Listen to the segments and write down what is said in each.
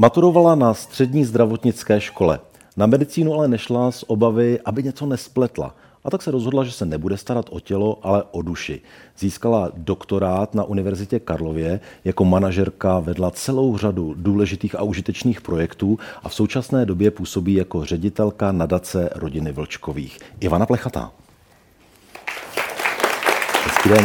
Maturovala na střední zdravotnické škole. Na medicínu ale nešla z obavy, aby něco nespletla. A tak se rozhodla, že se nebude starat o tělo, ale o duši. Získala doktorát na Univerzitě Karlově, jako manažerka vedla celou řadu důležitých a užitečných projektů a v současné době působí jako ředitelka nadace rodiny Vlčkových. Ivana Plechatá. Hezký den.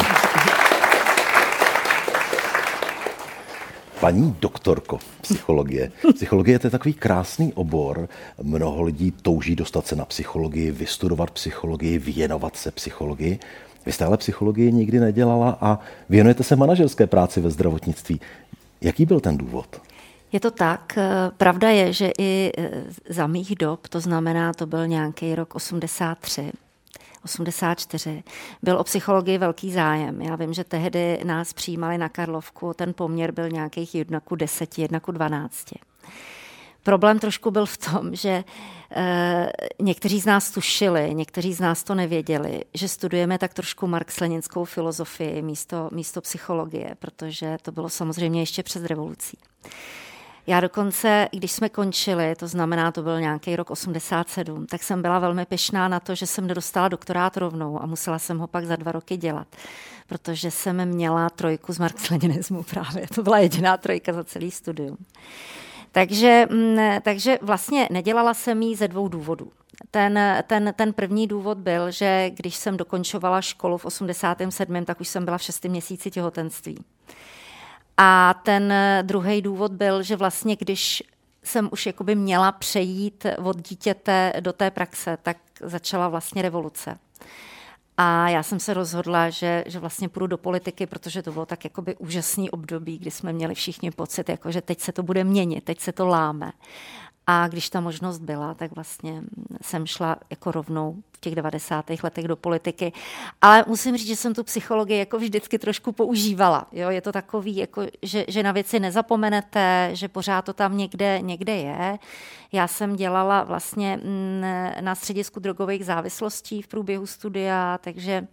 Paní doktorko psychologie. Psychologie to je takový krásný obor. Mnoho lidí touží dostat se na psychologii, vystudovat psychologii, věnovat se psychologii. Vy jste ale psychologii nikdy nedělala a věnujete se manažerské práci ve zdravotnictví. Jaký byl ten důvod? Je to tak. Pravda je, že i za mých dob, to znamená, to byl nějaký rok 83, 84, byl o psychologii velký zájem. Já vím, že tehdy nás přijímali na Karlovku, ten poměr byl nějakých 1 ku 10, 1 ku 12. Problém trošku byl v tom, že e, někteří z nás tušili, někteří z nás to nevěděli, že studujeme tak trošku marx-leninskou filozofii místo, místo psychologie, protože to bylo samozřejmě ještě před revolucí. Já dokonce, když jsme končili, to znamená, to byl nějaký rok 87, tak jsem byla velmi pešná na to, že jsem nedostala doktorát rovnou a musela jsem ho pak za dva roky dělat, protože jsem měla trojku z marxleninismu právě. To byla jediná trojka za celý studium. Takže, mm, takže vlastně nedělala jsem ji ze dvou důvodů. Ten, ten, ten první důvod byl, že když jsem dokončovala školu v 87., tak už jsem byla v šestém měsíci těhotenství. A ten druhý důvod byl, že vlastně když jsem už jakoby měla přejít od dítěte do té praxe, tak začala vlastně revoluce. A já jsem se rozhodla, že, že vlastně půjdu do politiky, protože to bylo tak jakoby úžasný období, kdy jsme měli všichni pocit, jako že teď se to bude měnit, teď se to láme. A když ta možnost byla, tak vlastně jsem šla jako rovnou v těch 90. letech do politiky. Ale musím říct, že jsem tu psychologii jako vždycky trošku používala. Jo? Je to takový, jako, že, že na věci nezapomenete, že pořád to tam někde, někde je. Já jsem dělala vlastně mm, na středisku drogových závislostí v průběhu studia, takže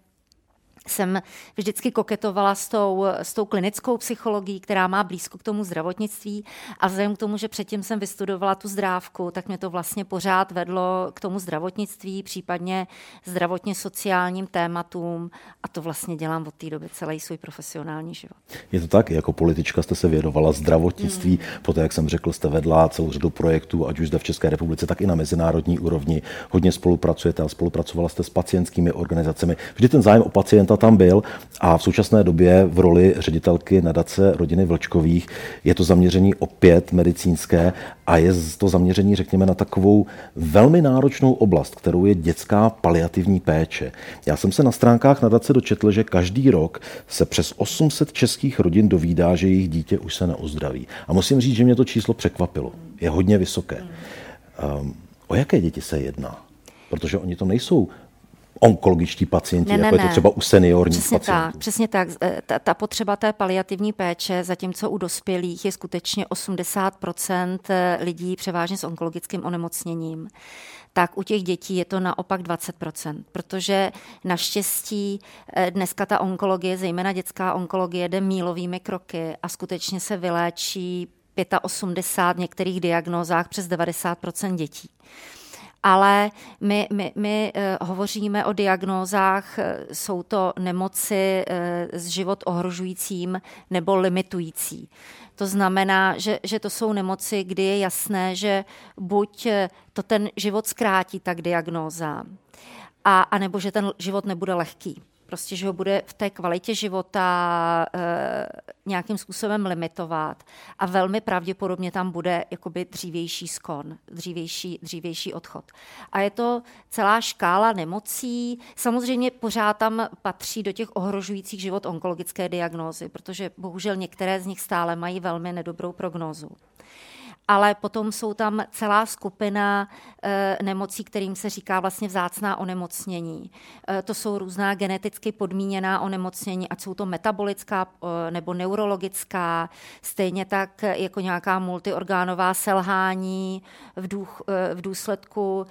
jsem vždycky koketovala s tou, s tou klinickou psychologií, která má blízko k tomu zdravotnictví a vzhledem k tomu, že předtím jsem vystudovala tu zdrávku, tak mě to vlastně pořád vedlo k tomu zdravotnictví, případně zdravotně sociálním tématům a to vlastně dělám od té doby celý svůj profesionální život. Je to tak, jako politička jste se věnovala zdravotnictví, mm. poté, jak jsem řekl, jste vedla celou řadu projektů, ať už zde v České republice, tak i na mezinárodní úrovni. Hodně spolupracujete a spolupracovala jste s pacientskými organizacemi. Vždy ten zájem o pacienta tam byl a v současné době v roli ředitelky nadace rodiny Vlčkových je to zaměření opět medicínské a je to zaměření, řekněme, na takovou velmi náročnou oblast, kterou je dětská paliativní péče. Já jsem se na stránkách nadace dočetl, že každý rok se přes 800 českých rodin dovídá, že jejich dítě už se neozdraví. A musím říct, že mě to číslo překvapilo. Je hodně vysoké. Um, o jaké děti se jedná? Protože oni to nejsou onkologičtí pacienti, ne, ne, jako ne. je to třeba u seniorních přesně pacientů. Tak, přesně tak. E, ta, ta potřeba té paliativní péče, zatímco u dospělých je skutečně 80 e, lidí převážně s onkologickým onemocněním, tak u těch dětí je to naopak 20% protože naštěstí e, dneska ta onkologie, zejména dětská onkologie, jde mílovými kroky a skutečně se vyléčí 85 v některých diagnózách přes 90% dětí ale my, my, my uh, hovoříme o diagnózách, uh, jsou to nemoci uh, s život ohrožujícím nebo limitující. To znamená, že, že to jsou nemoci, kdy je jasné, že buď to ten život zkrátí, tak diagnóza, a, a nebo že ten život nebude lehký prostě, že ho bude v té kvalitě života e, nějakým způsobem limitovat a velmi pravděpodobně tam bude jakoby dřívější skon, dřívější, dřívější odchod. A je to celá škála nemocí. Samozřejmě pořád tam patří do těch ohrožujících život onkologické diagnózy, protože bohužel některé z nich stále mají velmi nedobrou prognózu ale potom jsou tam celá skupina e, nemocí, kterým se říká vlastně vzácná onemocnění. E, to jsou různá geneticky podmíněná onemocnění, ať jsou to metabolická e, nebo neurologická, stejně tak jako nějaká multiorgánová selhání v, duch, e, v důsledku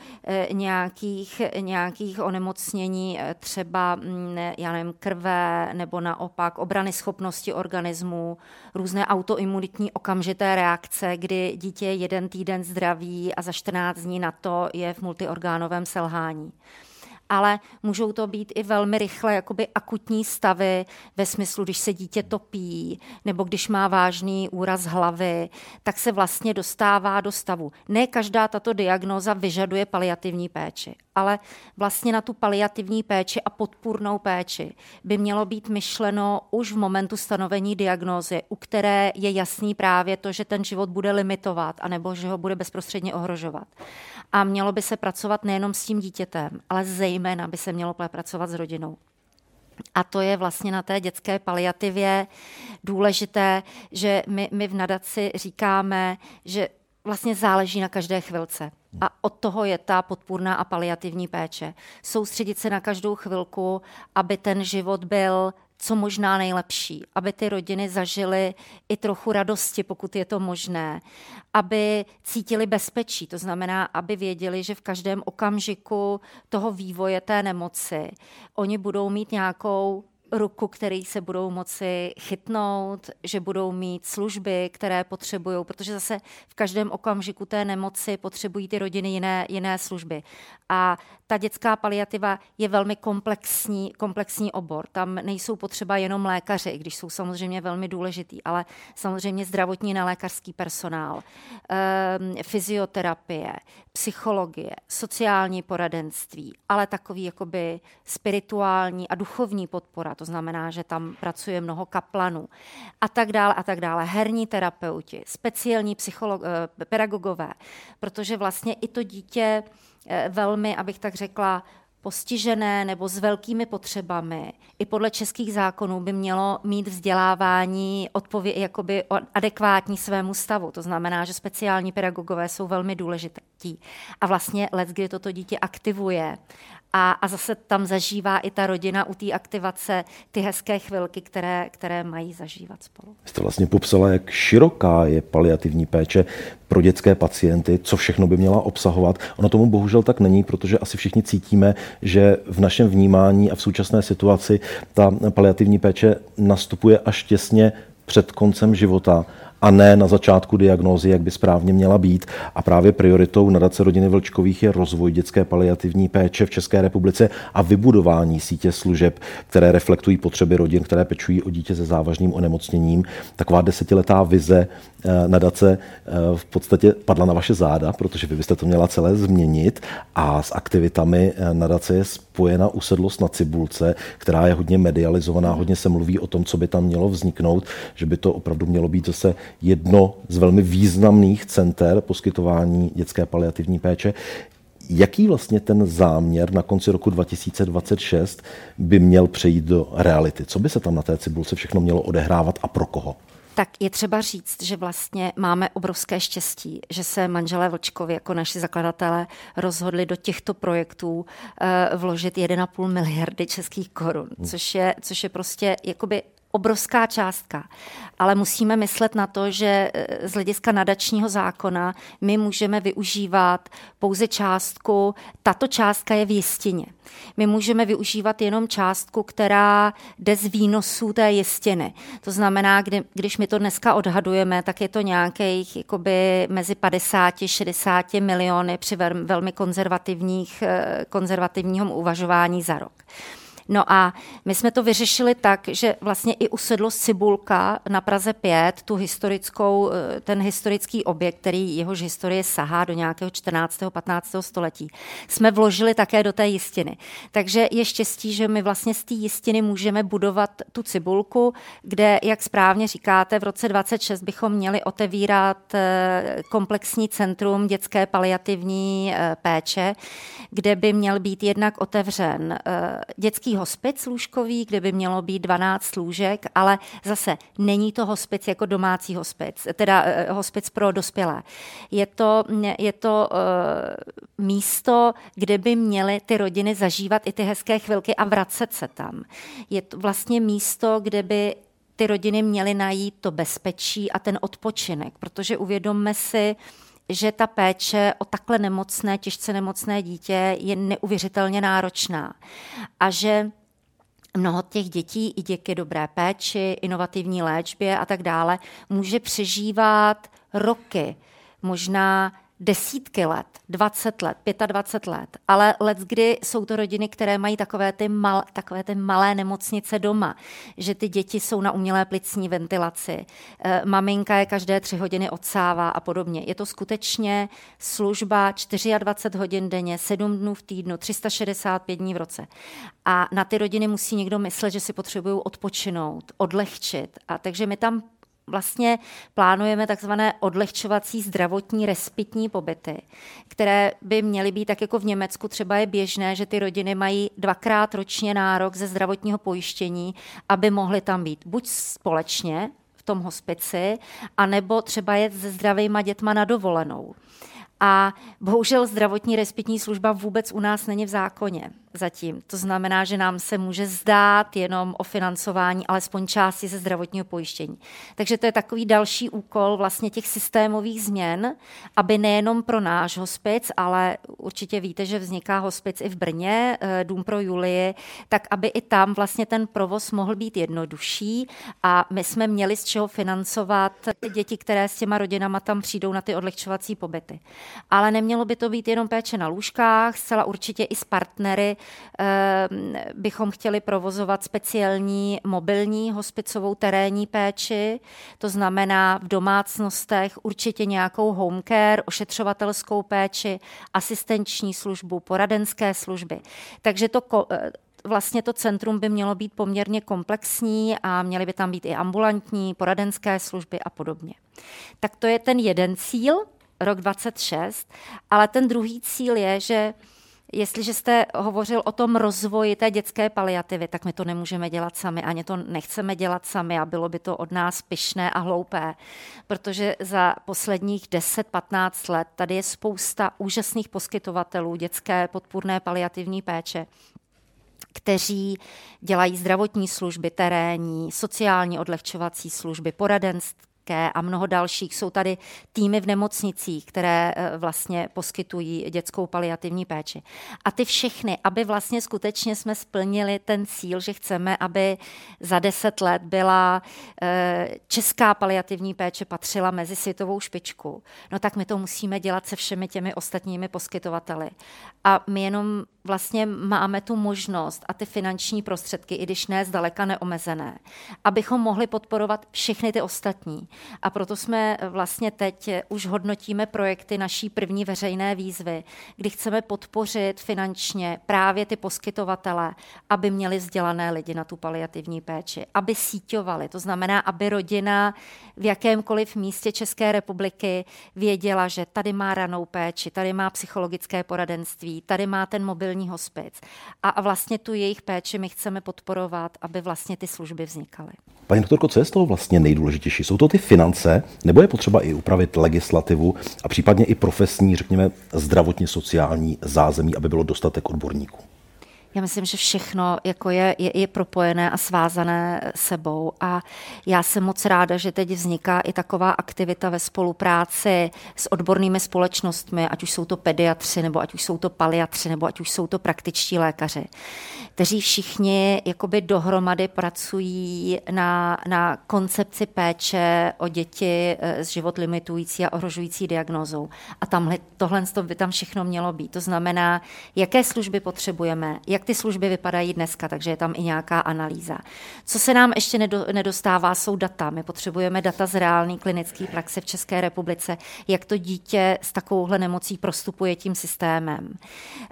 nějakých, nějakých onemocnění, třeba mm, já nevím, krve nebo naopak obrany schopnosti organismu, různé autoimunitní okamžité reakce, kdy dítě je jeden týden zdraví a za 14 dní na to je v multiorgánovém selhání ale můžou to být i velmi rychle jakoby akutní stavy ve smyslu, když se dítě topí nebo když má vážný úraz hlavy, tak se vlastně dostává do stavu. Ne každá tato diagnóza vyžaduje paliativní péči, ale vlastně na tu paliativní péči a podpůrnou péči by mělo být myšleno už v momentu stanovení diagnózy, u které je jasný právě to, že ten život bude limitovat, anebo že ho bude bezprostředně ohrožovat. A mělo by se pracovat nejenom s tím dítětem, ale zejména by se mělo pracovat s rodinou. A to je vlastně na té dětské paliativě důležité, že my, my v nadaci říkáme, že vlastně záleží na každé chvilce. A od toho je ta podpůrná a paliativní péče. Soustředit se na každou chvilku, aby ten život byl co možná nejlepší, aby ty rodiny zažily i trochu radosti, pokud je to možné, aby cítili bezpečí, to znamená, aby věděli, že v každém okamžiku toho vývoje té nemoci oni budou mít nějakou ruku, který se budou moci chytnout, že budou mít služby, které potřebují, protože zase v každém okamžiku té nemoci potřebují ty rodiny jiné, jiné služby. A ta dětská paliativa je velmi komplexní, komplexní obor. Tam nejsou potřeba jenom lékaři, když jsou samozřejmě velmi důležitý, ale samozřejmě zdravotní nelékařský personál, e, fyzioterapie, psychologie, sociální poradenství, ale takový jakoby spirituální a duchovní podpora, to znamená, že tam pracuje mnoho kaplanů a tak dále a tak dále, herní terapeuti, speciální psycholog, eh, pedagogové, protože vlastně i to dítě eh, velmi, abych tak řekla, postižené nebo s velkými potřebami i podle českých zákonů by mělo mít vzdělávání odpově- jakoby adekvátní svému stavu. To znamená, že speciální pedagogové jsou velmi důležití. A vlastně let, kdy toto dítě aktivuje a, a zase tam zažívá i ta rodina u té aktivace ty hezké chvilky, které, které mají zažívat spolu. Jste vlastně popsala, jak široká je paliativní péče pro dětské pacienty, co všechno by měla obsahovat. Ono tomu bohužel tak není, protože asi všichni cítíme, že v našem vnímání a v současné situaci ta paliativní péče nastupuje až těsně před koncem života a ne na začátku diagnózy, jak by správně měla být. A právě prioritou nadace rodiny Vlčkových je rozvoj dětské paliativní péče v České republice a vybudování sítě služeb, které reflektují potřeby rodin, které pečují o dítě se závažným onemocněním. Taková desetiletá vize eh, nadace eh, v podstatě padla na vaše záda, protože vy byste to měla celé změnit a s aktivitami eh, nadace je spojena usedlost na Cibulce, která je hodně medializovaná, hodně se mluví o tom, co by tam mělo vzniknout, že by to opravdu mělo být zase jedno z velmi významných center poskytování dětské paliativní péče. Jaký vlastně ten záměr na konci roku 2026 by měl přejít do reality? Co by se tam na té cibulce všechno mělo odehrávat a pro koho? Tak je třeba říct, že vlastně máme obrovské štěstí, že se manželé Vlčkovi jako naši zakladatelé rozhodli do těchto projektů uh, vložit 1,5 miliardy českých korun, hmm. což je, což je prostě jakoby obrovská částka, ale musíme myslet na to, že eh, z hlediska nadačního zákona my můžeme využívat pouze částku, tato částka je v jistině. My můžeme využívat jenom částku, která jde z výnosů té jistiny. To znamená, kdy, když my to dneska odhadujeme, tak je to nějakých jakoby mezi 50 60 miliony při velmi konzervativních, eh, konzervativního uvažování za rok. No a my jsme to vyřešili tak, že vlastně i usedlo Cibulka na Praze 5, tu historickou, eh, ten historický objekt, který jehož historie sahá do nějakého 14. 15. století, jsme vložili také do té jistiny. Takže je štěstí, že my vlastně z té jistiny můžeme budovat tu Cibulku, kde, jak správně říkáte, v roce 26 bychom měli otevírat eh, komplexní centrum dětské paliativní eh, péče, kde by měl být jednak otevřen dětský hospic lůžkový, kde by mělo být 12 lůžek, ale zase není to hospic jako domácí hospic, teda uh, hospic pro dospělé. Je to, je to uh, místo, kde by měly ty rodiny zažívat i ty hezké chvilky a vracet se tam. Je to vlastně místo, kde by ty rodiny měly najít to bezpečí a ten odpočinek, protože uvědomme si, že ta péče o takhle nemocné, těžce nemocné dítě je neuvěřitelně náročná a že mnoho těch dětí i díky dobré péči, inovativní léčbě a tak dále může přežívat roky, možná desítky let, 20 let, 25 let, ale let, kdy jsou to rodiny, které mají takové ty, mal, takové ty malé nemocnice doma, že ty děti jsou na umělé plicní ventilaci, e, maminka je každé tři hodiny odsává a podobně. Je to skutečně služba 24 hodin denně, 7 dnů v týdnu, 365 dní v roce. A na ty rodiny musí někdo myslet, že si potřebují odpočinout, odlehčit. A takže my tam vlastně plánujeme takzvané odlehčovací zdravotní respitní pobyty, které by měly být tak jako v Německu třeba je běžné, že ty rodiny mají dvakrát ročně nárok ze zdravotního pojištění, aby mohly tam být buď společně v tom hospici, anebo třeba jet se zdravýma dětma na dovolenou. A bohužel zdravotní respitní služba vůbec u nás není v zákoně zatím. To znamená, že nám se může zdát jenom o financování alespoň části ze zdravotního pojištění. Takže to je takový další úkol vlastně těch systémových změn, aby nejenom pro náš hospic, ale určitě víte, že vzniká hospic i v Brně, eh, Dům pro Julii, tak aby i tam vlastně ten provoz mohl být jednodušší a my jsme měli z čeho financovat děti, které s těma rodinama tam přijdou na ty odlehčovací pobyty. Ale nemělo by to být jenom péče na lůžkách, zcela určitě i s partnery bychom chtěli provozovat speciální mobilní hospicovou terénní péči, to znamená v domácnostech určitě nějakou home care, ošetřovatelskou péči, asistenční službu, poradenské služby. Takže to eh, vlastně to centrum by mělo být poměrně komplexní a měly by tam být i ambulantní, poradenské služby a podobně. Tak to je ten jeden cíl, rok 26, ale ten druhý cíl je, že Jestliže jste hovořil o tom rozvoji té dětské paliativy, tak my to nemůžeme dělat sami, ani to nechceme dělat sami a bylo by to od nás pyšné a hloupé, protože za posledních 10-15 let tady je spousta úžasných poskytovatelů dětské podpůrné paliativní péče, kteří dělají zdravotní služby, terénní, sociální odlehčovací služby, poradenství, lékařské a mnoho dalších. Jsou tady týmy v nemocnicích, které eh, vlastně poskytují dětskou paliativní péči. A ty všechny, aby vlastně skutečně jsme splnili ten cíl, že chceme, aby za deset let byla eh, česká paliativní péče patřila mezi světovou špičku, no tak my to musíme dělat se všemi těmi ostatními poskytovateli. A my jenom vlastně máme tu možnost a ty finanční prostředky, i když ne zdaleka neomezené, abychom mohli podporovat všechny ty ostatní. A proto jsme vlastně teď už hodnotíme projekty naší první veřejné výzvy, kdy chceme podpořit finančně právě ty poskytovatele, aby měli vzdělané lidi na tu paliativní péči, aby síťovali. To znamená, aby rodina v jakémkoliv místě České republiky věděla, že tady má ranou péči, tady má psychologické poradenství, tady má ten mobilní hospic. A vlastně tu jejich péči my chceme podporovat, aby vlastně ty služby vznikaly. Paní doktorko, co je z toho vlastně nejdůležitější? Jsou to ty finance, nebo je potřeba i upravit legislativu a případně i profesní, řekněme, zdravotně sociální zázemí, aby bylo dostatek odborníků? Já myslím, že všechno jako je, je, je propojené a svázané sebou a já jsem moc ráda, že teď vzniká i taková aktivita ve spolupráci s odbornými společnostmi, ať už jsou to pediatři, nebo ať už jsou to paliatři, nebo ať už jsou to praktičtí lékaři, kteří všichni jakoby dohromady pracují na, na koncepci péče o děti eh, s život limitující a ohrožující diagnózou. A tamhle, tohle by tam všechno mělo být. To znamená, jaké služby potřebujeme, jak ty služby vypadají dneska, takže je tam i nějaká analýza. Co se nám ještě nedostává, jsou data. My potřebujeme data z reálné klinické praxe v České republice, jak to dítě s takovouhle nemocí prostupuje tím systémem.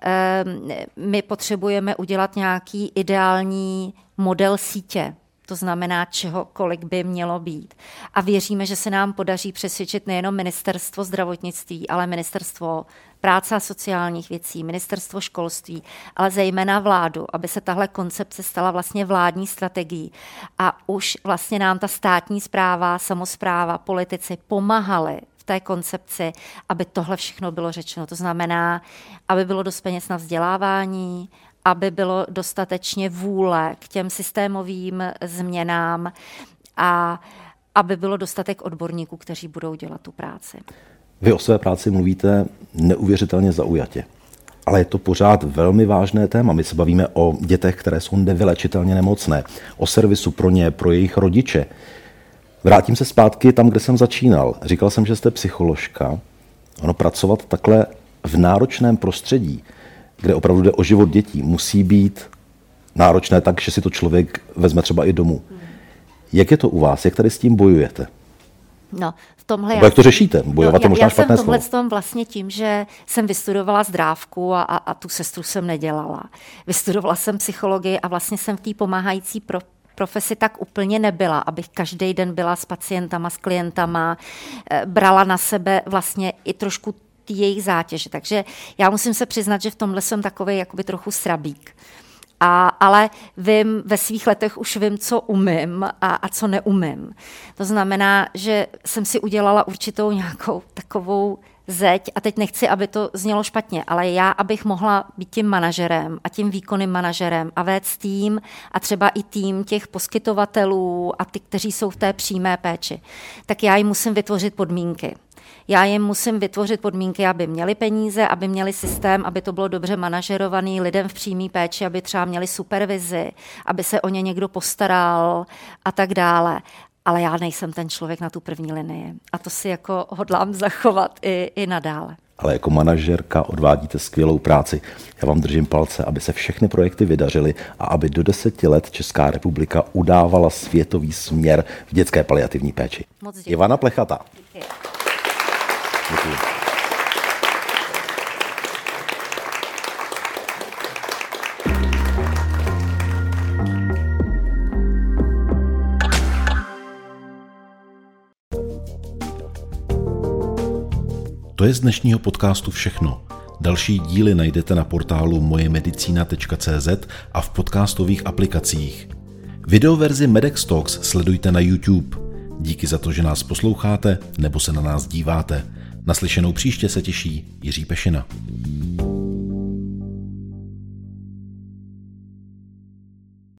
Ehm, my potřebujeme udělat nějaký ideální model sítě, to znamená, čeho kolik by mělo být. A věříme, že se nám podaří přesvědčit nejenom ministerstvo zdravotnictví, ale ministerstvo práce a sociálních věcí, ministerstvo školství, ale zejména vládu, aby se tahle koncepce stala vlastně vládní strategií. A už vlastně nám ta státní zpráva, samozpráva, politici pomáhali v té koncepci, aby tohle všechno bylo řečeno. To znamená, aby bylo dost peněz na vzdělávání, aby bylo dostatečně vůle k těm systémovým změnám a aby bylo dostatek odborníků, kteří budou dělat tu práci. Vy o své práci mluvíte neuvěřitelně zaujatě. Ale je to pořád velmi vážné téma. My se bavíme o dětech, které jsou nevylečitelně nemocné, o servisu pro ně, pro jejich rodiče. Vrátím se zpátky tam, kde jsem začínal. Říkal jsem, že jste psycholožka. Ono pracovat takhle v náročném prostředí, kde opravdu jde o život dětí, musí být náročné tak, že si to člověk vezme třeba i domů. Jak je to u vás? Jak tady s tím bojujete? No, v tomhle Nebo jak to řešíte? Bojovat no, já, možná já jsem tomhle tom vlastně tím, že jsem vystudovala zdrávku a, a, a tu sestru jsem nedělala. Vystudovala jsem psychologii a vlastně jsem v té pomáhající pro, profesi tak úplně nebyla, abych každý den byla s pacientama, s klientama, eh, brala na sebe vlastně i trošku jejich zátěže. Takže já musím se přiznat, že v tomhle jsem takový jakoby trochu srabík. A, ale vím, ve svých letech už vím, co umím a, a co neumím. To znamená, že jsem si udělala určitou nějakou takovou zeď a teď nechci, aby to znělo špatně, ale já, abych mohla být tím manažerem a tím výkonným manažerem a vést tým a třeba i tým těch poskytovatelů a ty, kteří jsou v té přímé péči, tak já jim musím vytvořit podmínky. Já jim musím vytvořit podmínky, aby měli peníze, aby měli systém, aby to bylo dobře manažerovaný lidem v přímé péči, aby třeba měli supervizi, aby se o ně někdo postaral a tak dále ale já nejsem ten člověk na tu první linii. A to si jako hodlám zachovat i, i nadále. Ale jako manažerka odvádíte skvělou práci. Já vám držím palce, aby se všechny projekty vydařily a aby do deseti let Česká republika udávala světový směr v dětské paliativní péči. Moc děkuji. Ivana Plechata. Děkuji. Děkuji. To je z dnešního podcastu všechno. Další díly najdete na portálu mojemedicina.cz a v podcastových aplikacích. Videoverzi Medex Talks sledujte na YouTube. Díky za to, že nás posloucháte nebo se na nás díváte. Naslyšenou příště se těší Jiří Pešina.